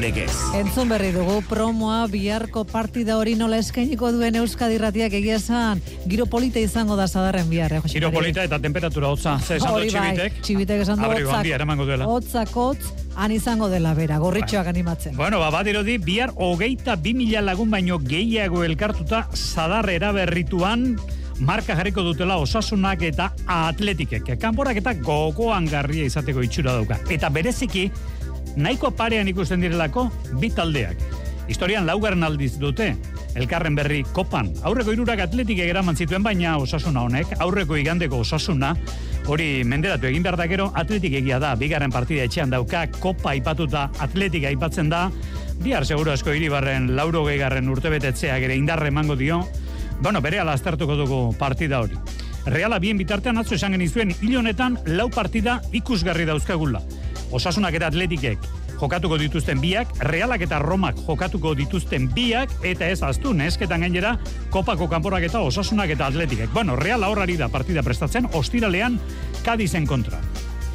Legez. Entzun berri dugu promoa biharko partida hori nola eskainiko duen Euskadi Irratiak egia esan giro polita izango da sadarren bihar, eh, Giro polita eta temperatura hotza. Ze esan dut bai, txibitek. txibitek esan du Abrigo hotzak, hotzak hotz, han izango dela bera, gorritxoak animatzen. Bueno, ba, badirudi, bihar hogeita bi mila lagun baino gehiago elkartuta sadar eraberrituan marka jarriko dutela osasunak eta atletikek. Kanporak eta gogoan garria izateko itxura dauka. Eta bereziki, nahiko parean ikusten direlako bi taldeak. Historian laugarren aldiz dute, elkarren berri kopan. Aurreko irurak atletik eraman zituen baina osasuna honek, aurreko igandeko osasuna, hori menderatu egin behar da gero, atletik egia da, bigarren partida etxean dauka, kopa aipatuta atletik aipatzen da, bihar seguro asko iribarren lauro gehigarren urtebetetzeak ere indarre emango dio, bueno, bere ala aztertuko dugu partida hori. Reala bien bitartean atzo esan genizuen hil honetan lau partida ikusgarri dauzkagula. Osasunak eta atletikek jokatuko dituzten biak, realak eta romak jokatuko dituzten biak, eta ez aztu, nesketan gainera, kopako kanporak eta osasunak eta atletikek. Bueno, reala horrari da partida prestatzen, ostiralean Kadizen kontra.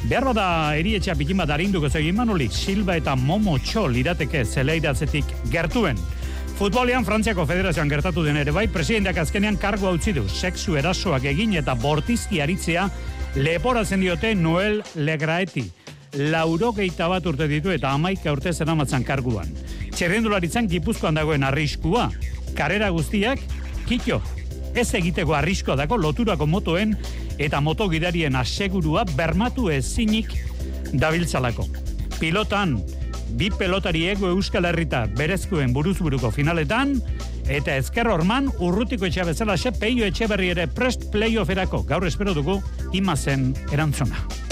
Behar bada erietxea pikin bat arinduko zegin manulik, Silva eta Momo Txol irateke zeleiratzetik gertuen. Futbolean Frantziako Federazioan gertatu den ere bai, presidenteak azkenean kargo utzi du, sexu erasoak egin eta bortizki aritzea leporatzen diote Noel Legraeti. Lauro geita bat urte ditu eta amaika urte zeramatzan karguan. Txerrendularitzan gipuzkoan dagoen arriskua. Karera guztiak, kitxo, ez egiteko arriskoa dako loturako motoen eta motogidarien asegurua bermatu ezinik dabiltzalako. Pilotan, bi pelotari ego Euskal Herrita berezkoen buruzburuko finaletan, eta ezker orman urrutiko etxe bezala peio etxe berri ere prest playofferako gaur espero dugu imazen erantzuna.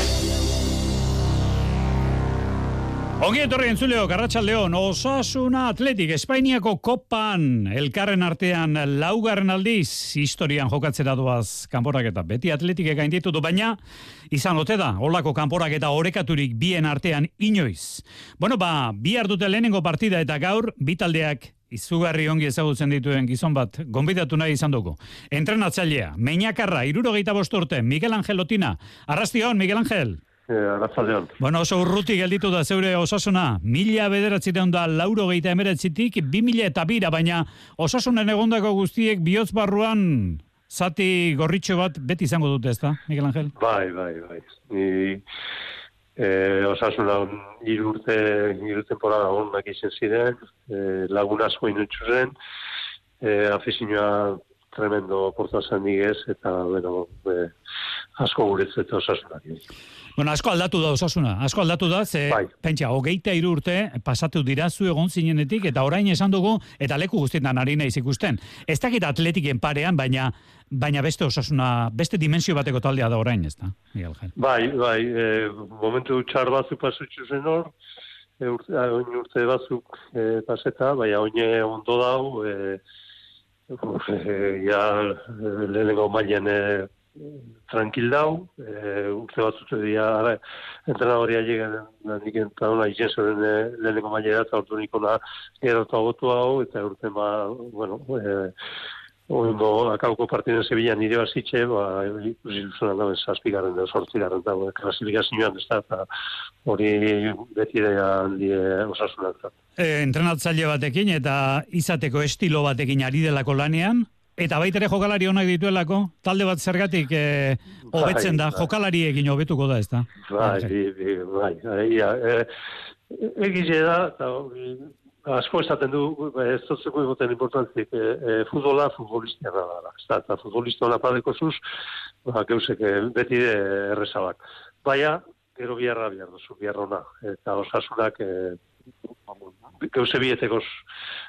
Ongi etorri entzuleo, Garratxaldeon, Osasuna Atletik, Espainiako kopan, elkarren artean laugarren aldiz, historian jokatzera doaz kanporak eta beti atletik egain ditutu, baina izan ote da, holako kanporak eta orekaturik bien artean inoiz. Bueno, ba, bihar dute lehenengo partida eta gaur, bitaldeak izugarri ongi ezagutzen dituen gizon bat, gonbidatu nahi izan dugu. Entrenatzailea, Meñakarra, irurogeita bosturte, Miguel Angel Otina. Arrastion, Miguel Angel. Eh, Arratzaldeon. Bueno, oso urruti gelditu da zeure osasuna. Mila bederatzireun da lauro geita emeretzitik, bi mila eta bira, baina osasunen egondako guztiek bihotz barruan zati gorritxo bat beti izango dute, ezta, Miguel Angel? Bai, bai, bai. Ni eh, osasuna hiru urte, hiru temporada onak izan ziren, eh, lagun asko inutxu zen, eh, afizinoa tremendo porta zen digez, eta, bueno, eh, asko guretzet osasunak. Bueno, asko aldatu da osasuna, asko aldatu da, ze, Bai. pentsa, hogeita hiru urte pasatu dira zu egon zinenetik, eta orain esan dugu, eta leku guztietan ari naiz ikusten. Ez dakit atletiken parean, baina baina beste osasuna, beste dimensio bateko taldea da orain, ez da, Miguel Angel? Bai, bai, eh, momentu txar batzuk pasutxu zen hor, e, urte, a, oin urte batzuk e, paseta, bai, oine ondo dau, e, uf, e, ja e, lehenengo mailen e, tranquil dau, e, urte batzuk dira, ara, entrenadoria llegan, nik eta ona izen zuen e, lehenengo mailera, eta ordu nikona gero eta gotu hau, eta urte ma, bueno, e, Ondo, akauko partiden Sevilla nire bazitxe, ba, ikusi duzuna da, zazpigarren da, sortzigarren da, ba, klasifikazioan ez da, eta hori beti da handi osasunak da. E, entrenatzaile batekin eta izateko estilo batekin ari delako lanean, eta baita ere jokalari onak dituelako, talde bat zergatik e, hobetzen da, bai. jokalariekin hobetuko da, ez da? Bai, bai, bai, egize da, eta hori, asko esaten du, ez dutzeko egoten importantzik, e, e, futbola futbolistia da, da, ez da, eta futbolista hona padeko zuz, ba, geusek e, beti de errezabak. Baina, gero biharra bihar duzu, biharra ona, eta osasunak, e, geuse bietekoz,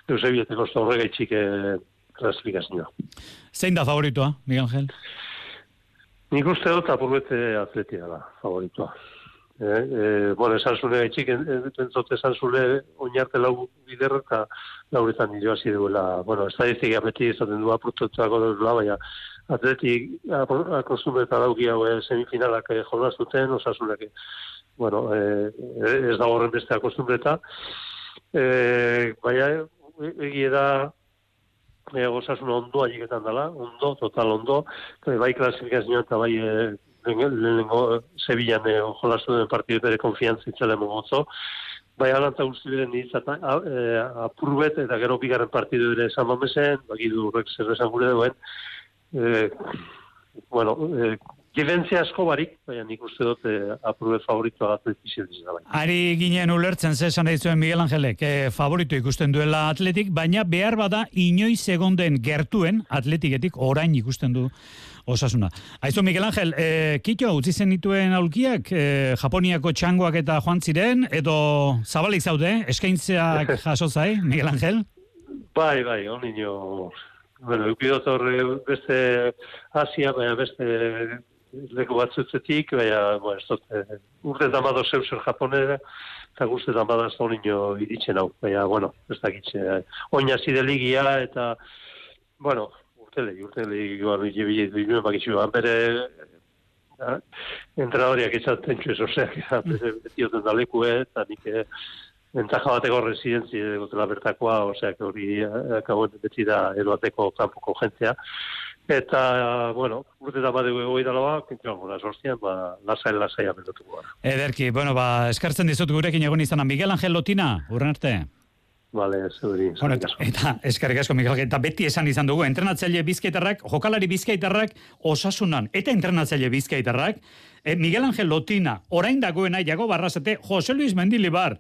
geuse bietekoz da horregaitxik e, klasifikazioa. Zein da favoritoa, Miguel Angel? Nik uste dut apurbete atletia da, favoritoa. Eh, eh, bueno, esan zule gaitxik, entzot esan zule oinarte lau bider eta lauretan nire hasi duela. Bueno, estadistika beti izaten du apurtutuako duela, baina atletik akostumbre eta dauki hau eh, semifinalak eh, jolaztuten, osasunak, eh, bueno, eh, ez da horren beste akostumbre eta, eh, baina egie da, e, osasun ondo agiketan dela, ondo, total ondo, e, bai klasifikazioa eta bai e, lehenengo Sevillan e, jolastu den partidu bere konfiantza itzela mogotzo, bai alantza guzti beren izata, e, apurbet eta gero bigarren partidu ere esan mamezen, bagidu horrek zer esan gure duen, e, bueno, e, Gibentzia asko barik, baina nik uste dut eh, aprube favoritoa dizela. Bai. Ari ginen ulertzen ze esan zuen Miguel Angelek, eh, favorito ikusten duela atletik, baina behar bada inoiz egonden gertuen atletiketik orain ikusten du osasuna. Aizu Miguel Angel, eh, kitxo, utzi zen dituen aulkiak, eh, Japoniako txangoak eta joan ziren, edo zabalik zaude, eskaintzeak jaso zai, Miguel Angel? Bai, bai, hon nino... Bueno, eukidot horre beste Asia, baina beste leku batzutzetik, baina, bueno, ez dut, eh, urte damado zeu zer japonera, eta guzti damado ez da nino iritzen hau, baina, bueno, ez da gitxe, eh, oina zide ligia, eta, bueno, urte legi, urte legi, guan, ije bile, bile, bakitxu, bere, eh, entradoriak izaten txu ez, osea, beti da leku, eta nik, eh, Entaja bateko residenzi egotela bertakoa, osea, hori akauen beti da eroateko kanpoko jentzea. Eta, bueno, urte da badegu egoi daloa, kintuan gura sortzian, ba, lasai, lasai amendotuko gara. Ederki, bueno, ba, eskartzen dizut gurekin egon izan, Miguel Angel Lotina, urren arte. Vale, zeuri. Bueno, eta, eta eskarrik asko, Miguel, eta beti esan izan dugu, entrenatzaile bizkaitarrak, jokalari bizkaitarrak, osasunan, eta entrenatzaile bizkaitarrak, e, Miguel Angel Lotina, orain dagoena, jago barrazate, Jose Luis Mendilibar,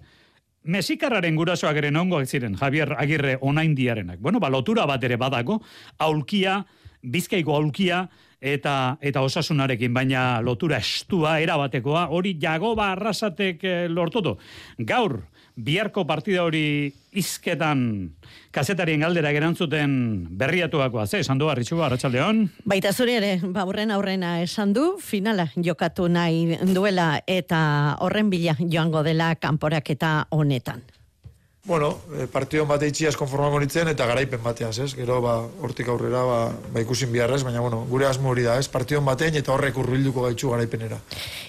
Mesikarraren gurasoak ere nongo ziren, Javier Agirre onain diarenak. Bueno, ba, lotura bat ere badago, aulkia, bizkaiko aulkia eta eta osasunarekin baina lotura estua erabatekoa hori jagoba arrasatek e, lortutu gaur biharko partida hori izketan kazetarien galdera gerantzuten berriatuakoa, ze, esan du, arritxu, arratxaldeon? Baita zure ere, ba, horren aurrena esan du, finala jokatu nahi duela eta horren bila joango dela kanporak eta honetan. Bueno, eh, partio bat eitxiaz konformango nintzen eta garaipen bateaz, ez? Gero, ba, hortik aurrera, ba, ba ikusin biharrez, baina, bueno, gure asmo hori da, ez? Partio batean eta horrek urbilduko gaitxu garaipenera.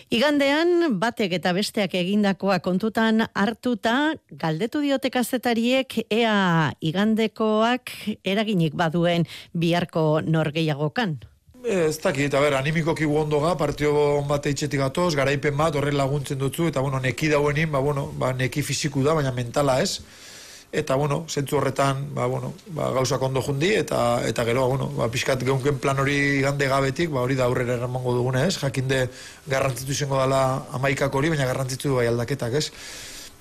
Igandean, batek eta besteak egindakoa kontutan hartuta, galdetu diote kazetariek, ea igandekoak eraginik baduen biharko norgeiagokan. Ez dakit, a ber, animikoki ondo ga, partio bat eitxetik gatoz, garaipen bat, horren laguntzen dutzu, eta bueno, neki dauenin, ba, bueno, ba, neki fiziku da, baina mentala ez. Eta, bueno, zentzu horretan, ba, bueno, ba, gauzak ondo jundi, eta, eta gero, ba, bueno, ba, pixkat geunken plan hori gande gabetik, ba, hori da aurrera eramango dugune ez, jakinde garrantzitu izango dela amaikak hori, baina garrantzitu bai aldaketak ez.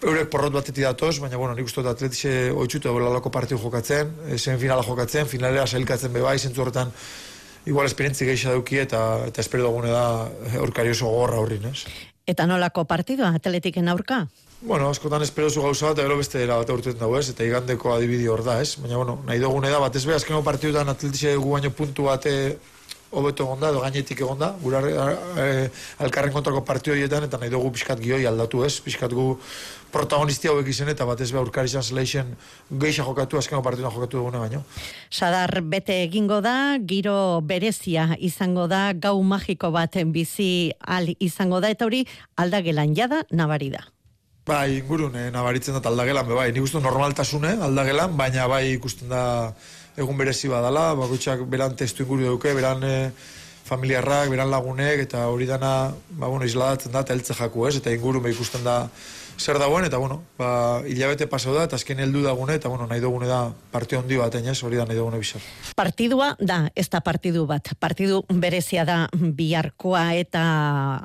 Eurek porrot batetik datoz, baina, bueno, nik uste dut atletize oitzutu lalako partio jokatzen, zen finala jokatzen, finalera sailkatzen bebai, zentzu horretan, igual esperientzi geisha dauki eta eta espero dugune da aurkari oso gorra horrin, ez? Eta nolako partidua atletiken aurka? Bueno, askotan espero zu gauza eta gero beste era bat urtetan dago, ez? Eta igandeko adibidi hor da, ez? Baina, bueno, nahi dugune da, bat ez be, azkeneko partidutan atletize gu baino puntu bate hobeto egonda, edo gainetik egonda, gura e, alkarren kontrako partio horietan, eta nahi dugu pixkat gioi aldatu ez, pixkat gu protagonistia hauek izen, eta batez be aurkari izan zeleixen geixa jokatu, azkenko partioan jokatu dugune baino. Sadar, bete egingo da, giro berezia izango da, gau magiko bat bizi al izango da, eta hori aldagelan jada nabari da. Bai, ingurun, eh, nabaritzen da aldagelan, bai, nik uste normaltasune aldagelan, baina bai ikusten da egun berezi badala, bakoitzak beran testu inguru duke, beran e, familiarrak, beran lagunek, eta hori dana, ba, bueno, isladatzen da, eta eltze jaku ez, eta inguru ikusten da, zer dagoen, eta bueno, ba, hilabete pasau da, eta azken heldu dagune, eta bueno, nahi dugune da partio handi bat, ez, hori da nahi dugune bizar. Partidua da, ez da partidu bat, partidu berezia da biharkoa, eta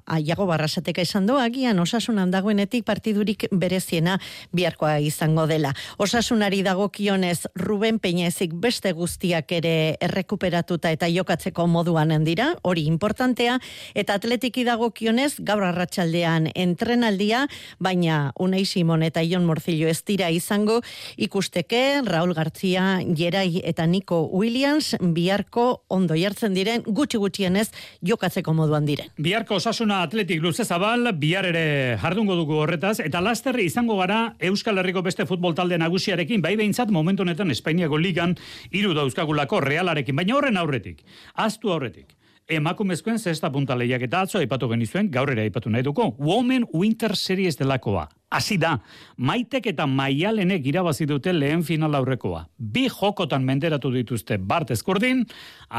aiago barrasateka esan doa, agian osasunan dagoenetik partidurik bereziena biharkoa izango dela. Osasunari dagokionez Ruben Peñezik beste guztiak ere errekuperatuta eta jokatzeko moduan dira, hori importantea, eta atletiki dagokionez gaur arratsaldean entrenaldia, baina Unai Simon eta Ion Morzillo ez dira izango ikusteke Raul Gartzia, Jerai eta Nico Williams biharko ondo jartzen diren gutxi gutxienez jokatzeko moduan diren. Biharko osasuna atletik luze zabal, bihar ere jardungo dugu horretaz, eta laster izango gara Euskal Herriko beste futbol talde nagusiarekin, bai behintzat momentu honetan Espainiako ligan iru dauzkagulako realarekin, baina horren aurretik, aztu aurretik emakumezkoen zesta punta lehiak eta atzo aipatu genizuen, gaur ere aipatu nahi duko, Women Winter Series delakoa. Hasi da, maitek eta maialenek irabazi dute lehen final aurrekoa. Bi jokotan menderatu dituzte Bart Eskurdin,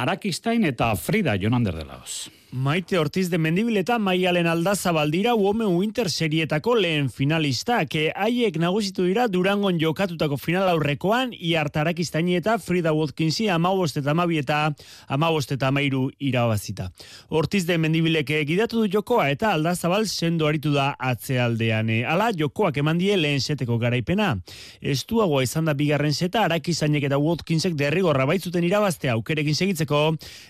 Arakistain eta Frida Jonander de Laos. Maite Ortiz de Mendibileta maialen aldazabaldira Women Winter serietako lehen finalista, ke haiek nagusitu dira Durangon jokatutako final aurrekoan, iartarak iztaini eta Frida Watkinsi amabost eta amabi eta amabost eta amairu irabazita. Ortiz de Mendibileke gidatu du jokoa eta aldazabal sendo aritu da atzealdean. E, Ala, jokoak eman die lehen seteko garaipena. Estuagoa izan da bigarren seta, arakizainek eta Watkinsek derrigorra baitzuten irabaztea aukerekin segitzeko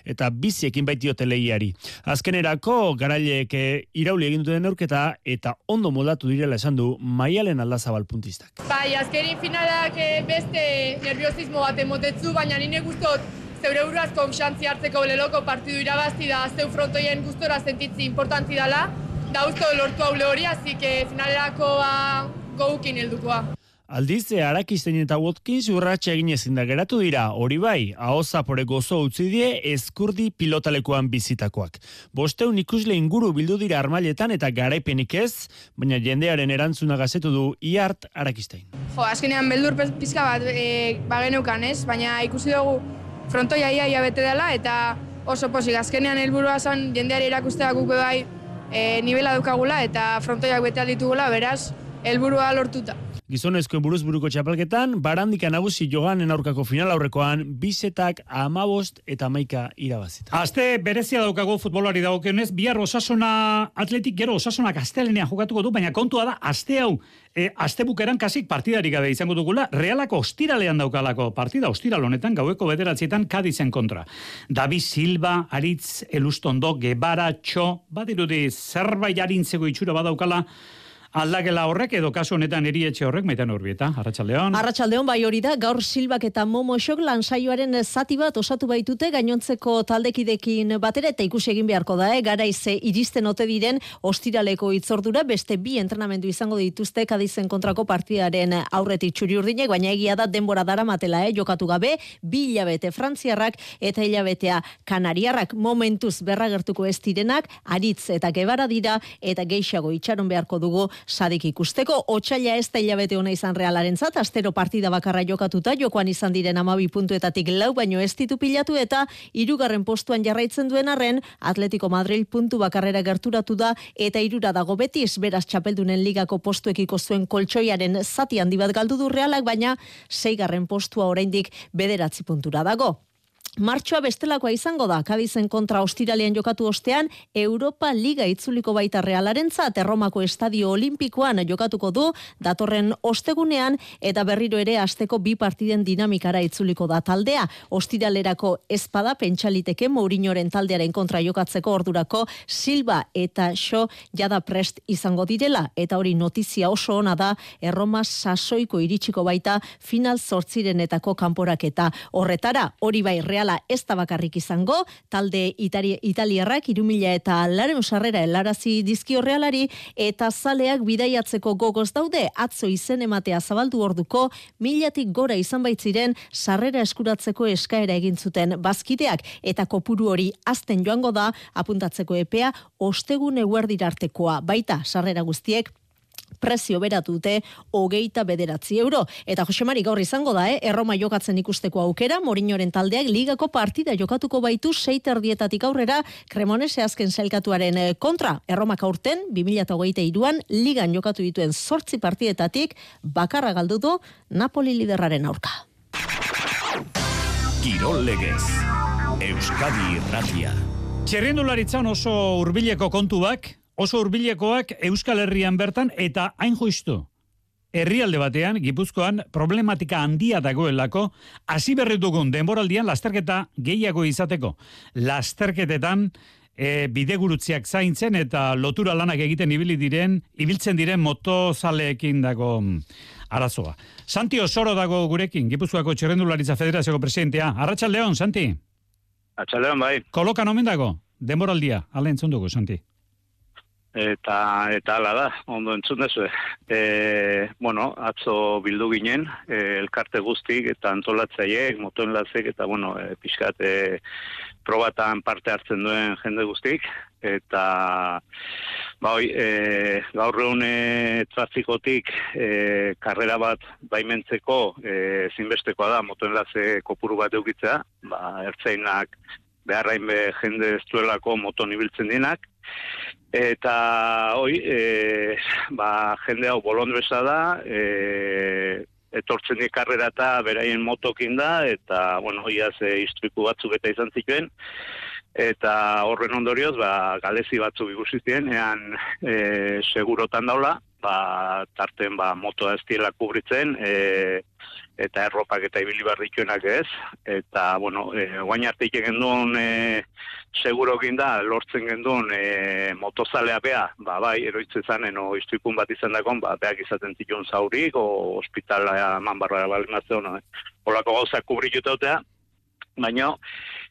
eta biziekin baitiote lehiari. Azkenerako garaileek eh, irauli egin duten neurketa eta ondo moldatu direla esan du Maialen Aldazabal puntistak. Bai, azkerin finalak eh, beste nerviosismo bat emotetzu, baina nire guztot zeure buruaz konxantzi hartzeko leloko partidu irabazti da zeu frontoien gustora sentitzi importantzi dela, da usto lortu hau hori, hasi que finalerako ba, goukin heldukoa. Aldiz, Arakisten eta Watkins urratxe egin ezin da geratu dira, hori bai, ahoza pore gozo utzi die eskurdi pilotalekoan bizitakoak. Bosteun ikusle inguru bildu dira armailetan eta garaipenik ez, baina jendearen erantzuna gazetu du iart Arakistain. Jo, azkenean beldur pizka bat e, bageneukan ez, baina ikusi dugu frontoia ia ia bete dela eta oso posik azkenean helburua zen jendeari erakustea guk bai e, nivela dukagula eta frontoiak bete ditugula, beraz, helburua lortuta. Gizonezko buruzburuko txapelketan, barandika nagusi joganen aurkako final aurrekoan, bisetak amabost eta maika irabazita. Aste berezia daukagu futbolari dagokionez, bihar osasuna atletik gero osasunak astelenean jokatuko du, baina kontua da, aste hau, e, aste bukeran kasik partidarik gabe izango dugula, realako ostiralean daukalako partida, ostiral honetan, gaueko bederatzietan kadizen kontra. Davi Silva, Aritz, Elustondo, Gebara, Txo, badirudi zerbait harintzeko itxura badaukala, aldakela horrek edo kasu honetan erietxe horrek, maitan urbieta, Arratxaldeon. Arratsaldeon bai hori da, gaur Silbak eta Momo Xok lansaioaren zati bat osatu baitute gainontzeko taldekidekin batera eta ikusi egin beharko da, eh? garaiz eh, iristen ote diren ostiraleko itzordura beste bi entrenamendu izango dituzte kadizen kontrako partidaren aurretik txuri urdinek, baina egia da denbora daramatela, eh? jokatu gabe, bi hilabete frantziarrak eta hilabetea kanariarrak momentuz berragertuko ez direnak, aritz eta gebara dira eta geixago itxaron beharko dugu sadik ikusteko. Otsaila ez da hilabete ona izan realaren zat, astero partida bakarra jokatuta, jokoan izan diren amabi puntuetatik lau, baino ez ditu pilatu eta irugarren postuan jarraitzen duen arren, Atletico Madrid puntu bakarrera gerturatu da eta irura dago betis, beraz txapeldunen ligako postuekiko zuen koltsoiaren zati handi bat galdu du realak, baina seigarren postua oraindik bederatzi puntura dago. Martxoa bestelakoa izango da, Kadizen kontra ostiralean jokatu ostean, Europa Liga itzuliko baita realarentzat Erromako Estadio Olimpikoan jokatuko du, datorren ostegunean, eta berriro ere asteko bi partiden dinamikara itzuliko da taldea. Ostiralerako espada pentsaliteke Mourinhoren taldearen kontra jokatzeko ordurako Silva eta Xo jada prest izango direla, eta hori notizia oso ona da, Erroma sasoiko iritsiko baita final zortzirenetako kanporaketa horretara. Hori bai, reala ez da bakarrik izango, talde itari, italiarrak irumila eta laren sarrera helarazi dizkio realari, eta zaleak bidaiatzeko gogoz daude, atzo izen ematea zabaldu orduko, milatik gora izan baitziren sarrera eskuratzeko eskaera egin zuten bazkideak, eta kopuru hori azten joango da, apuntatzeko epea, ostegun eguerdirartekoa, baita sarrera guztiek, prezio beratu dute hogeita bederatzi euro. Eta Josemari gaur izango da, eh? erroma jokatzen ikusteko aukera, Morinoren taldeak ligako partida jokatuko baitu seiterdietatik aurrera Cremonese azken sailkatuaren eh, kontra. Erromak aurten, 2008an, ligan jokatu dituen sortzi partidetatik, bakarra galdu du Napoli liderraren aurka. Kirol legez. Euskadi irratia. Txerrendularitzan oso hurbileko kontuak, oso hurbilekoak Euskal Herrian bertan eta hain justu. Herrialde batean, Gipuzkoan, problematika handia dagoelako, hasi berri dugun denboraldian lasterketa gehiago izateko. Lasterketetan, e, bidegurutziak zaintzen eta lotura lanak egiten ibili diren, ibiltzen diren motozaleekin dago mm, arazoa. Santi Osoro dago gurekin, Gipuzkoako Txerrendularitza Federazioko presidentea. Arratxaldeon, Santi. Atxaldeon bai. Kolokan omen dago, denboraldia, ala entzun dugu, Santi. Eta eta hala da, ondo entzun dezu. E, bueno, atzo bildu ginen, e, elkarte guztik eta antolatzaileek, motoen eta bueno, e, pixkat e, probatan parte hartzen duen jende guztik, eta ba, oi, e, gaur reune trafikotik e, karrera bat baimentzeko e, zinbestekoa da, motoen kopuru bat eukitzea, ba, ertzainak beharrain be jende ez duelako moton ibiltzen dinak, Eta, hoi, e, ba, jende hau bolondresa da, e, etortzen di karrera eta beraien motokin da, eta, bueno, iaz e, istriku batzuk eta izan zituen, eta horren ondorioz, ba, galezi batzuk igusizien, ean e, segurotan daula, ba, tarten ba, motoa ez diela kubritzen, e, eta erropak eta ibili barrituenak ez, eta, bueno, e, guain arte iken duen e, seguro da, lortzen genduen e, motozalea bea, ba, bai, eroitze zanen, o istuikun bat izan dakon, ba, beak izaten zituen zaurik, o hospitala man barra balimazio, no, eh? Olako gauzak kubrituta baina,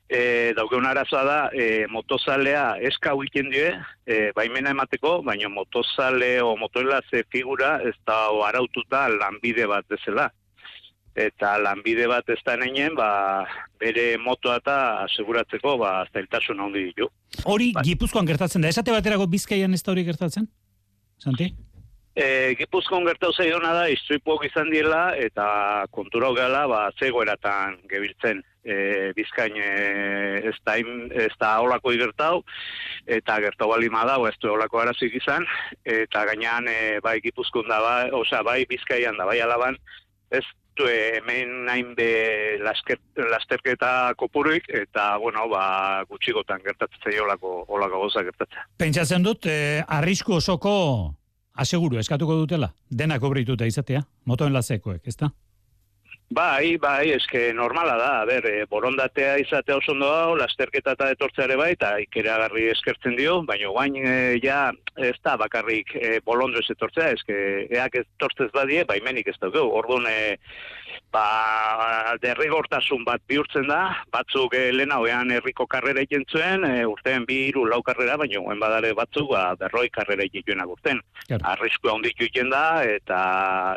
e, daukeun arazoa da, e, motozalea eska huiken die, e, baimena emateko, baina motozale o motoelaze figura ez da araututa lanbide bat bezala eta lanbide bat ez da neinen, ba, bere motoa eta aseguratzeko ba, zailtasun handi ditu. Hori ba. Gipuzkoan gertatzen da, esate baterako bizkaian ez da hori gertatzen? Santi? E, Gipuzkoan gertatu zaiona da, istripuok izan diela, eta kontura gala, ba, zegoeratan gebiltzen. E, bizkain e, ez da, ez da olako igertau, eta gertau bali da, ez du olako arazik izan, eta gainean e, bai gipuzkun da, bai, oza, bai bizkaian da, bai alaban, ez hemen nahin be lasterketa kopuruik, eta, bueno, ba, gutxigotan gertatzen olako, olako goza gertatzen. Pentsatzen dut, eh, arrisku osoko aseguru eskatuko dutela, dena kobrituta izatea, motoen lazekoek, ezta? Bai, bai, eske normala da, a ber, e, borondatea izatea oso ondo hau, lasterketa eta etortzeare bai, eta ikeragarri eskertzen dio, baina guain e, ja ez da bakarrik e, bolondrez etortzea, eske eak etortzez badie, baimenik ez dugu, orduan e, ba, derrigortasun bat bihurtzen da, batzuk e, lehen hauean herriko karrera egin zuen, e, urtean bi iru lau karrera, baina guen badare batzuk ba, berroi karrera egin zuenak urtean. Claro. Arrisku handik da, eta,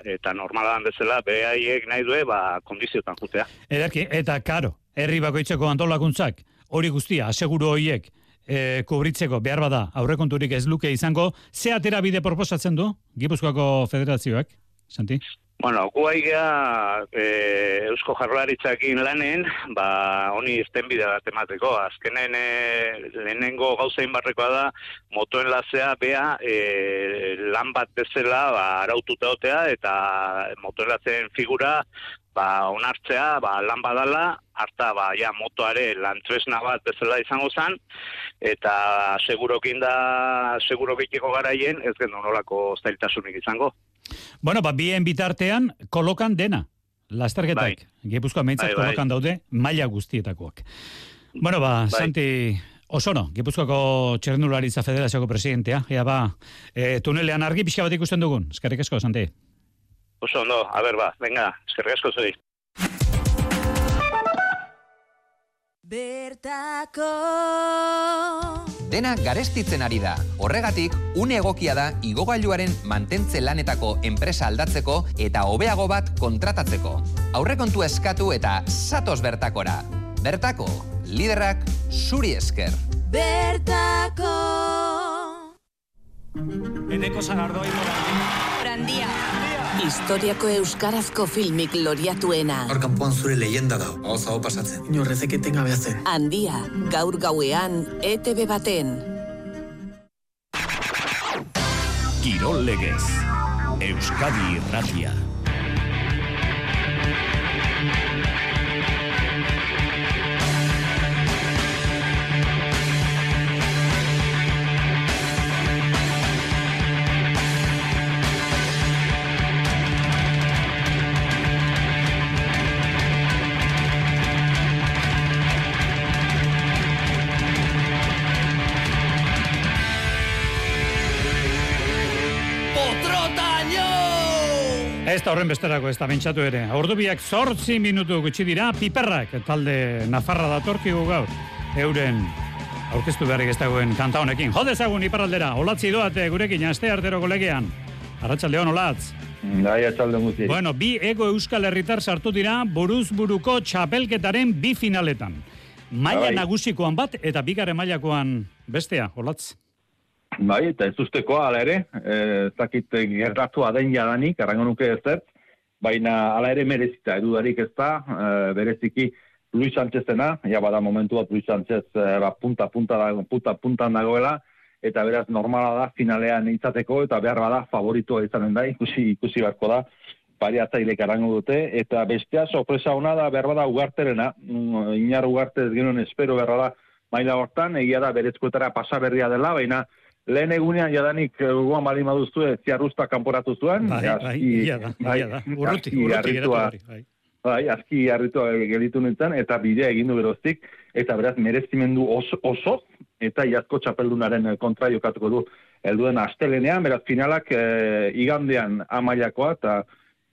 eta normalan bezala, behaiek nahi due, ba, kondiziotan jutea. Ederki, eta karo, herri bakoitzeko antolakuntzak, hori guztia, aseguru horiek, e, kubritzeko behar bada aurrekonturik ez luke izango, ze atera bide proposatzen du, Gipuzkoako federazioak, Santi? Bueno, guaigea e, Eusko Jarlaritzakin lanen, ba, honi izten bide bat emateko. Azkenen e, lehenengo gauzein barrekoa da, motoen lazea bea e, lan bat bezala ba, araututa otea, eta motoen lazeen figura ba, onartzea, ba, lan badala, harta, ba, ja, motoare lantresna bat bezala izango zen, eta segurokin da, segurokitiko garaien, ez genuen nolako zailtasunik izango. Bueno, ba, bien bitartean, kolokan dena. Lasterketak, bai. gipuzkoa meintzat bai, bai. kolokan daude, maila guztietakoak. Bueno, ba, bai. Santi, Osono, Gipuzkoako Txernularitza Federazioko presidentea, ea ba, e, tunelean argi pixka bat ikusten dugun, eskerrik asko, Santi. Osono, a ber ba, venga, eskerrik asko zuri. Bertako Dena garestitzen ari da. Horregatik, une egokia da igogailuaren mantentze lanetako enpresa aldatzeko eta hobeago bat kontratatzeko. Aurrekontu eskatu eta satos bertakora. Bertako, liderrak zuri esker. Bertako Eneko zanardoi Brandia. Historiako euskarazko filmik loriatuena. Hor kanpoan zure leyenda da, hau zau pasatzen. Inorrezek etenga behatzen. Handia, gaur gauean, ETV baten. Kirol legez, Euskadi Irratia. Ez da horren besterako, ez da bentsatu ere. Ordubiak zortzi minutu gutxi dira, piperrak, talde Nafarra datorkigu gaur. Euren aurkeztu beharrik ez dagoen kanta honekin. Jodezagun iparraldera, olatzi doate gurekin aste artero kolegean. Arratxaldeon, olatz. Gai, atxalde guzti. Bueno, bi ego euskal herritar sartu dira buruz buruko txapelketaren bi finaletan. Maila Bai. nagusikoan bat eta bigarren mailakoan bestea, olatz. Bai, eta ez usteko, ala ere, eh, ez dakit gertatu aden jadanik, errango nuke ez zert, baina ala ere merezita, edudarik ez da, eh, bereziki Luis Sánchezena, ja bada momentu bat Luis Sánchez eh, ba, punta, punta, dago- punta, puntan dagoela, eta beraz normala da finalean izateko, eta behar bada favoritoa izanen da, ikusi, ikusi beharko da, bariatzailek arango dute, eta bestea sorpresa ona da, behar bada ugarterena, mm, inar ugarte ez genuen espero behar bada maila hortan, egia da berezkoetara pasaberria dela, baina lehen egunean jadanik eh, gogoan bali maduztu ziarrusta kanporatu zuen, Bai, bai, da, bai, da. Urruti, urruti geratu bai. Bai, aski harritua gelitu nintzen, eta bidea egin du geroztik, eta beraz merezimendu oso, oso eta iazko txapeldunaren eh, kontra jokatuko du helduen astelenean, beraz finalak e, igandean amailakoa, eta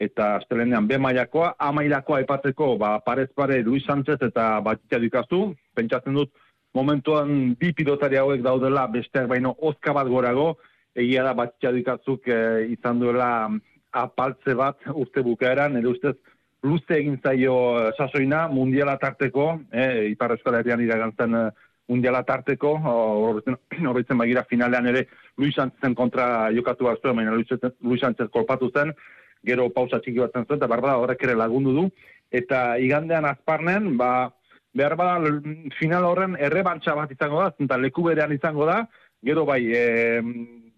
eta astelenean B mailakoa, amailakoa aipatzeko, ba, parez pare Luis Sánchez eta Batita dikazu, pentsatzen dut momentuan bi pilotari hauek daudela besteak baino ozka bat gorago, egia da Batita dikazuk e, izan duela mm, apaltze bat urte bukaeran, nire ustez luze egin zaio eh, sasoina mundiala tarteko, eh, Ipar Euskal Herrian iragantzen eh, mundiala tarteko, horretzen, bagira finalean ere Luis Sánchezen kontra jokatu bat zuen, baina Luis, Sánchez kolpatu zen, gero pausa txiki bat zen zuen, eta bada horrek ere lagundu du, eta igandean azparnen, ba, behar bada final horren errebantxa bat izango da, eta leku berean izango da, gero bai, e,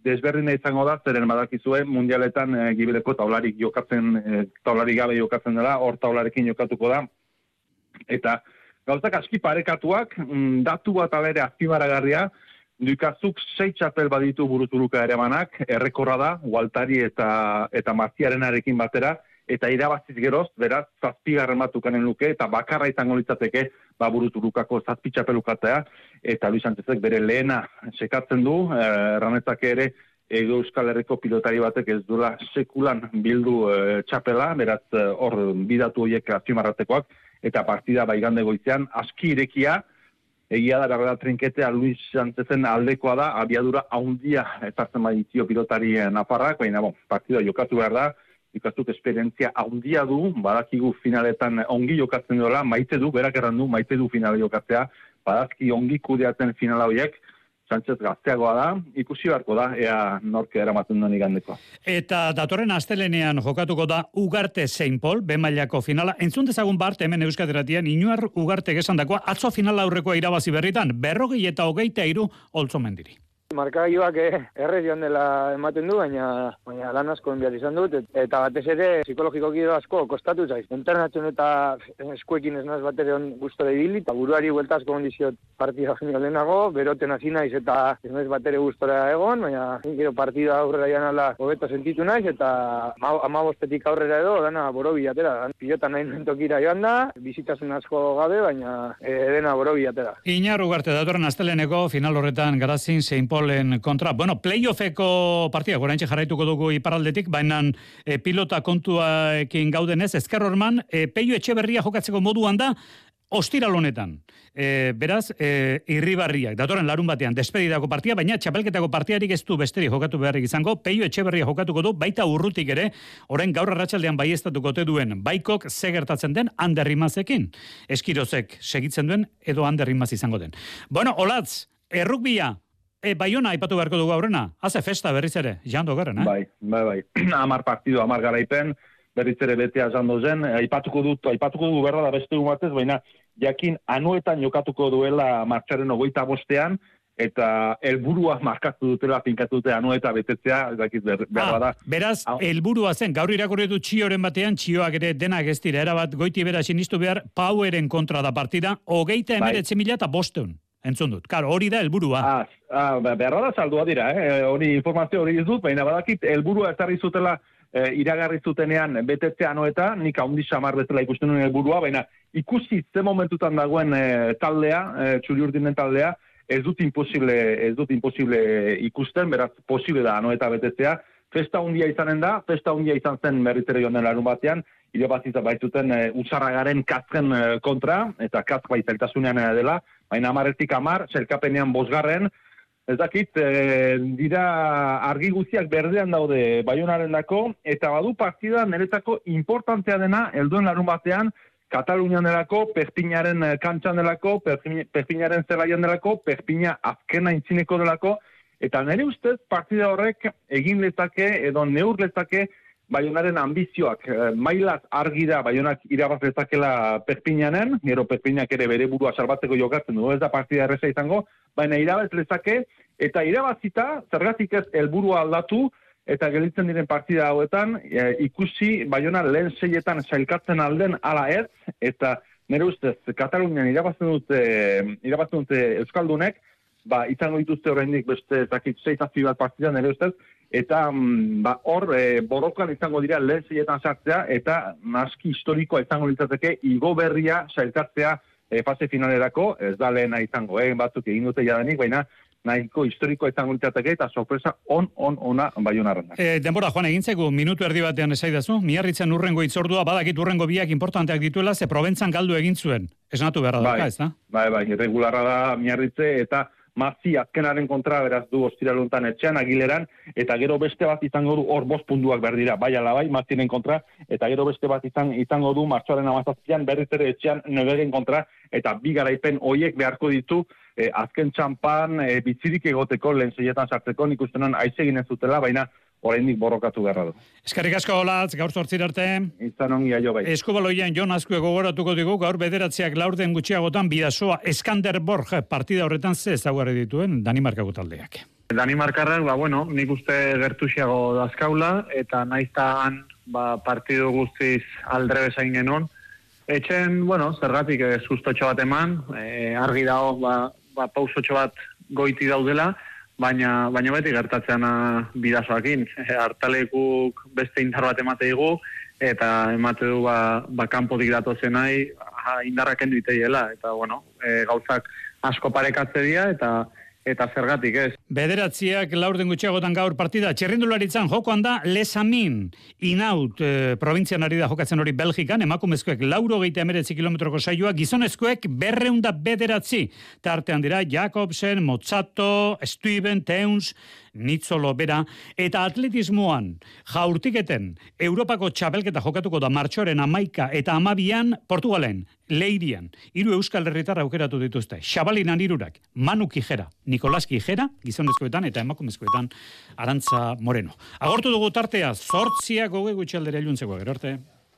desberdina izango da, zeren badakizue mundialetan e, gibeleko taularik jokatzen, e, taularik gabe jokatzen dela, hor taularekin jokatuko da, eta gauzak aski parekatuak, mm, datu bat alere azpimaragarria, Dukazuk sei txapel baditu buruturuka ere manak, errekorra da, Waltari eta, eta Martiarenarekin batera, eta irabaziz geroz, beraz, zazpigarren bat ukanen luke, eta bakarra izango litzateke, ba, buruturukako zazpi txapelukatea, eta Luis Sánchezek bere lehena sekatzen du, eh, erranezake ere, Ego Euskal Herriko pilotari batek ez duela sekulan bildu eh, txapela, beraz eh, hor bidatu horiek azpimarratekoak, eta partida baigande goizean aski irekia, egia da berda trinketea Luis Sánchezen aldekoa da, abiadura haundia ezartzen baditio pilotari nafarrak, baina bon, partida jokatu behar da, ikastuk esperientzia haundia du, badakigu finaletan ongi jokatzen duela, maite du, berak erran du, maite du finale jokatzea, badazki ongi kudeatzen finala horiek, Sánchez gazteagoa da, ikusi beharko da, ea norke eramaten duen igandeko. Eta datorren astelenean jokatuko da Ugarte Saint Paul, B mailako finala. Entzun dezagun bart hemen Euskateratian, inuar Ugarte esandakoa atzo finala aurrekoa irabazi berritan, berrogei eta hogeita iru oltzomendiri. Markagailuak eh, errez joan dela ematen du, baina baina lan asko enbiat izan dut, et- eta batez ere psikologikoki asko kostatu zaiz. Internatzen eta eskuekin ez naz bat ere on gustora ibili, eta buruari buelta asko ondiziot partida baino lehenago, beroten hasi naiz eta ez naiz bat ere gustora egon, baina gero partida aurrera joan ala hobeto sentitu naiz, eta ama- amabostetik aurrera edo, dana borobi atera. Pilota nahi nuen tokira joan da, bizitasun asko gabe, baina eh, dena borobi atera. Inar Ugarte datorren asteleneko final horretan garazin Saint Paulen kontra. Bueno, playoffeko partida, goraintxe jarraituko dugu iparaldetik, baina e, pilota kontuaekin gaudenez, ezker horman, e, peio etxeberria jokatzeko moduan da, ostiral honetan. E, beraz, e, irribarriak, datorren larun batean, despedidako partia, baina txapelketako partiarik ez du besteri jokatu beharrik izango, peio etxeberria jokatuko du, baita urrutik ere, orain gaur arratsaldean baiestatuko te duen, baikok ze gertatzen den anderrimazekin. Eskirozek segitzen duen, edo anderrimaz izango den. Bueno, olatz, errukbia, e, baiona aipatu beharko dugu aurrena, haze festa berriz ere, jando garen, eh? Bai, bai, bai. Amar partido, amar garaipen, berriz ere betea jando zen, aipatuko dut, aipatuko dugu berra da beste egun batez, baina jakin anuetan jokatuko duela martxaren ogoita bostean, eta helburua markatu dutela finkatu dute anueta betetzea, ez dakit ber, berra da. Beraz, helburua zen, gaur irakurri du txioren batean, txioak ere denak ez dira, erabat goiti bera sinistu behar, Poweren kontra da partida, hogeita Bai. emeretze mila eta bosteun. Entzun dut. Karo, hori da helburua. Ah, ah, be- berra da saldua dira, eh? hori informazio hori ez dut, baina badakit helburua ezarri zutela eh, iragarri zutenean betetzea noeta, nik haundi samar bezala ikusten nuen helburua, baina ikusi ze momentutan dagoen eh, taldea, eh, txuri urdinen taldea, ez dut imposible, ez dut imposible ikusten, beraz, posible da, no, eta betetzea, festa hundia izanen da, festa hundia izan zen merritere joan larun batean, irabazita baitzuten e, usarragaren katzen e, kontra, eta katz baitzeltasunean dela, baina amaretik amar, zelkapenean bosgarren, Ez dakit, e, dira argi guztiak berdean daude baionaren dako, eta badu partida niretako importantea dena, helduen larun batean, Katalunian delako, Perpinaren kantxan delako, Perpinaren zelaian delako, Perpina azkena intzineko delako, eta nire ustez partida horrek egin lezake, edo neur lezake, baionaren ambizioak. E, mailaz argi da baionak irabaz lezakela Perpinanen, nero Perpinak ere bere burua salbatzeko jokatzen du, ez da partida erreza izango, baina irabaz lezake, eta irabazita, zergatik ez helburua aldatu, eta gelitzen diren partida hauetan, e, ikusi baiona lehen seietan sailkatzen alden ala ez, eta nire ustez, Katalunian irabazten dute, irabazten dute Euskaldunek, ba, izango dituzte oraindik beste zakit seitazi bat partida nire ustez, eta mm, ba, hor e, borrokan izango dira lehen seietan sartzea, eta naski historikoa izango litzateke, igo berria sailkatzea e, fase finalerako, ez da lehena izango, eh, batzuk egin dute jadanik, baina nahiko historikoa izango litzateke eta sorpresa on on ona baionarren. E, denbora Juan egintzeko minutu erdi batean esaidazu, miarritzen urrengo itzordua badakit urrengo biak importanteak dituela ze Proventzan galdu egin zuen. Esnatu beharra da, bai, ez da? Bai, bai, irregularra da miarritze eta Mazi azkenaren kontra beraz du ostiraluntan etxean agileran, eta gero beste bat izango du hor bost punduak behar dira, bai alabai, mazinen kontra, eta gero beste bat izan, izango du martxoaren amazazpian berriz ere etxean nebegen kontra, eta bi garaipen hoiek beharko ditu, eh, azken txampan e, bitzirik egoteko lehen zeietan sartzeko, nik ustenan aizegin ez zutela, baina oraindik borrokatu beharra du. Eskerrik asko olatz, gaur zortzir arte. Izan ongi aio bai. Eskubaloian Jon Azkue gogoratuko digu, gaur bederatziak laurden gutxiagotan bidazoa Eskander Borg partida horretan ze ezaguarri dituen Danimarkako taldeak. Danimarkarrak, ba, bueno, nik uste gertuxiago dazkaula, eta naiztan ba, partidu guztiz aldre bezain genon. Etxen, bueno, zergatik e, sustotxo bat eman, e, argi dago, ba, ba, pausotxo bat goiti daudela, baina baina beti gertatzeana bidazoakin. E, hartalekuk beste indar bat emate digu, eta emate du ba, ba kanpotik datozen nahi, indarrak endu iteiela, eta bueno, e, gauzak asko parekatze dira, eta eta zergatik ez. Bederatziak laurden gutxiagotan gaur partida, txerrindularitzan jokoan da Lesamin, inaut, e, provintzian ari da jokatzen hori Belgikan, emakumezkoek lauro geite emeretzi kilometroko saioa, gizonezkoek berreunda bederatzi, tartean dira Jakobsen, Mozzato, Stuyben, Teuns, Nitzolo bera, eta atletismoan jaurtiketen Europako txapelketa jokatuko da martxoren amaika eta amabian Portugalen, Leirian, hiru euskal herritar aukeratu dituzte. Xabalinan irurak, Manu Kijera, Nikolas Kijera, gizonezkoetan eta emakumezkoetan Arantza Moreno. Agortu dugu tartea, zortziak goge gutxaldere iluntzeko, gero arte.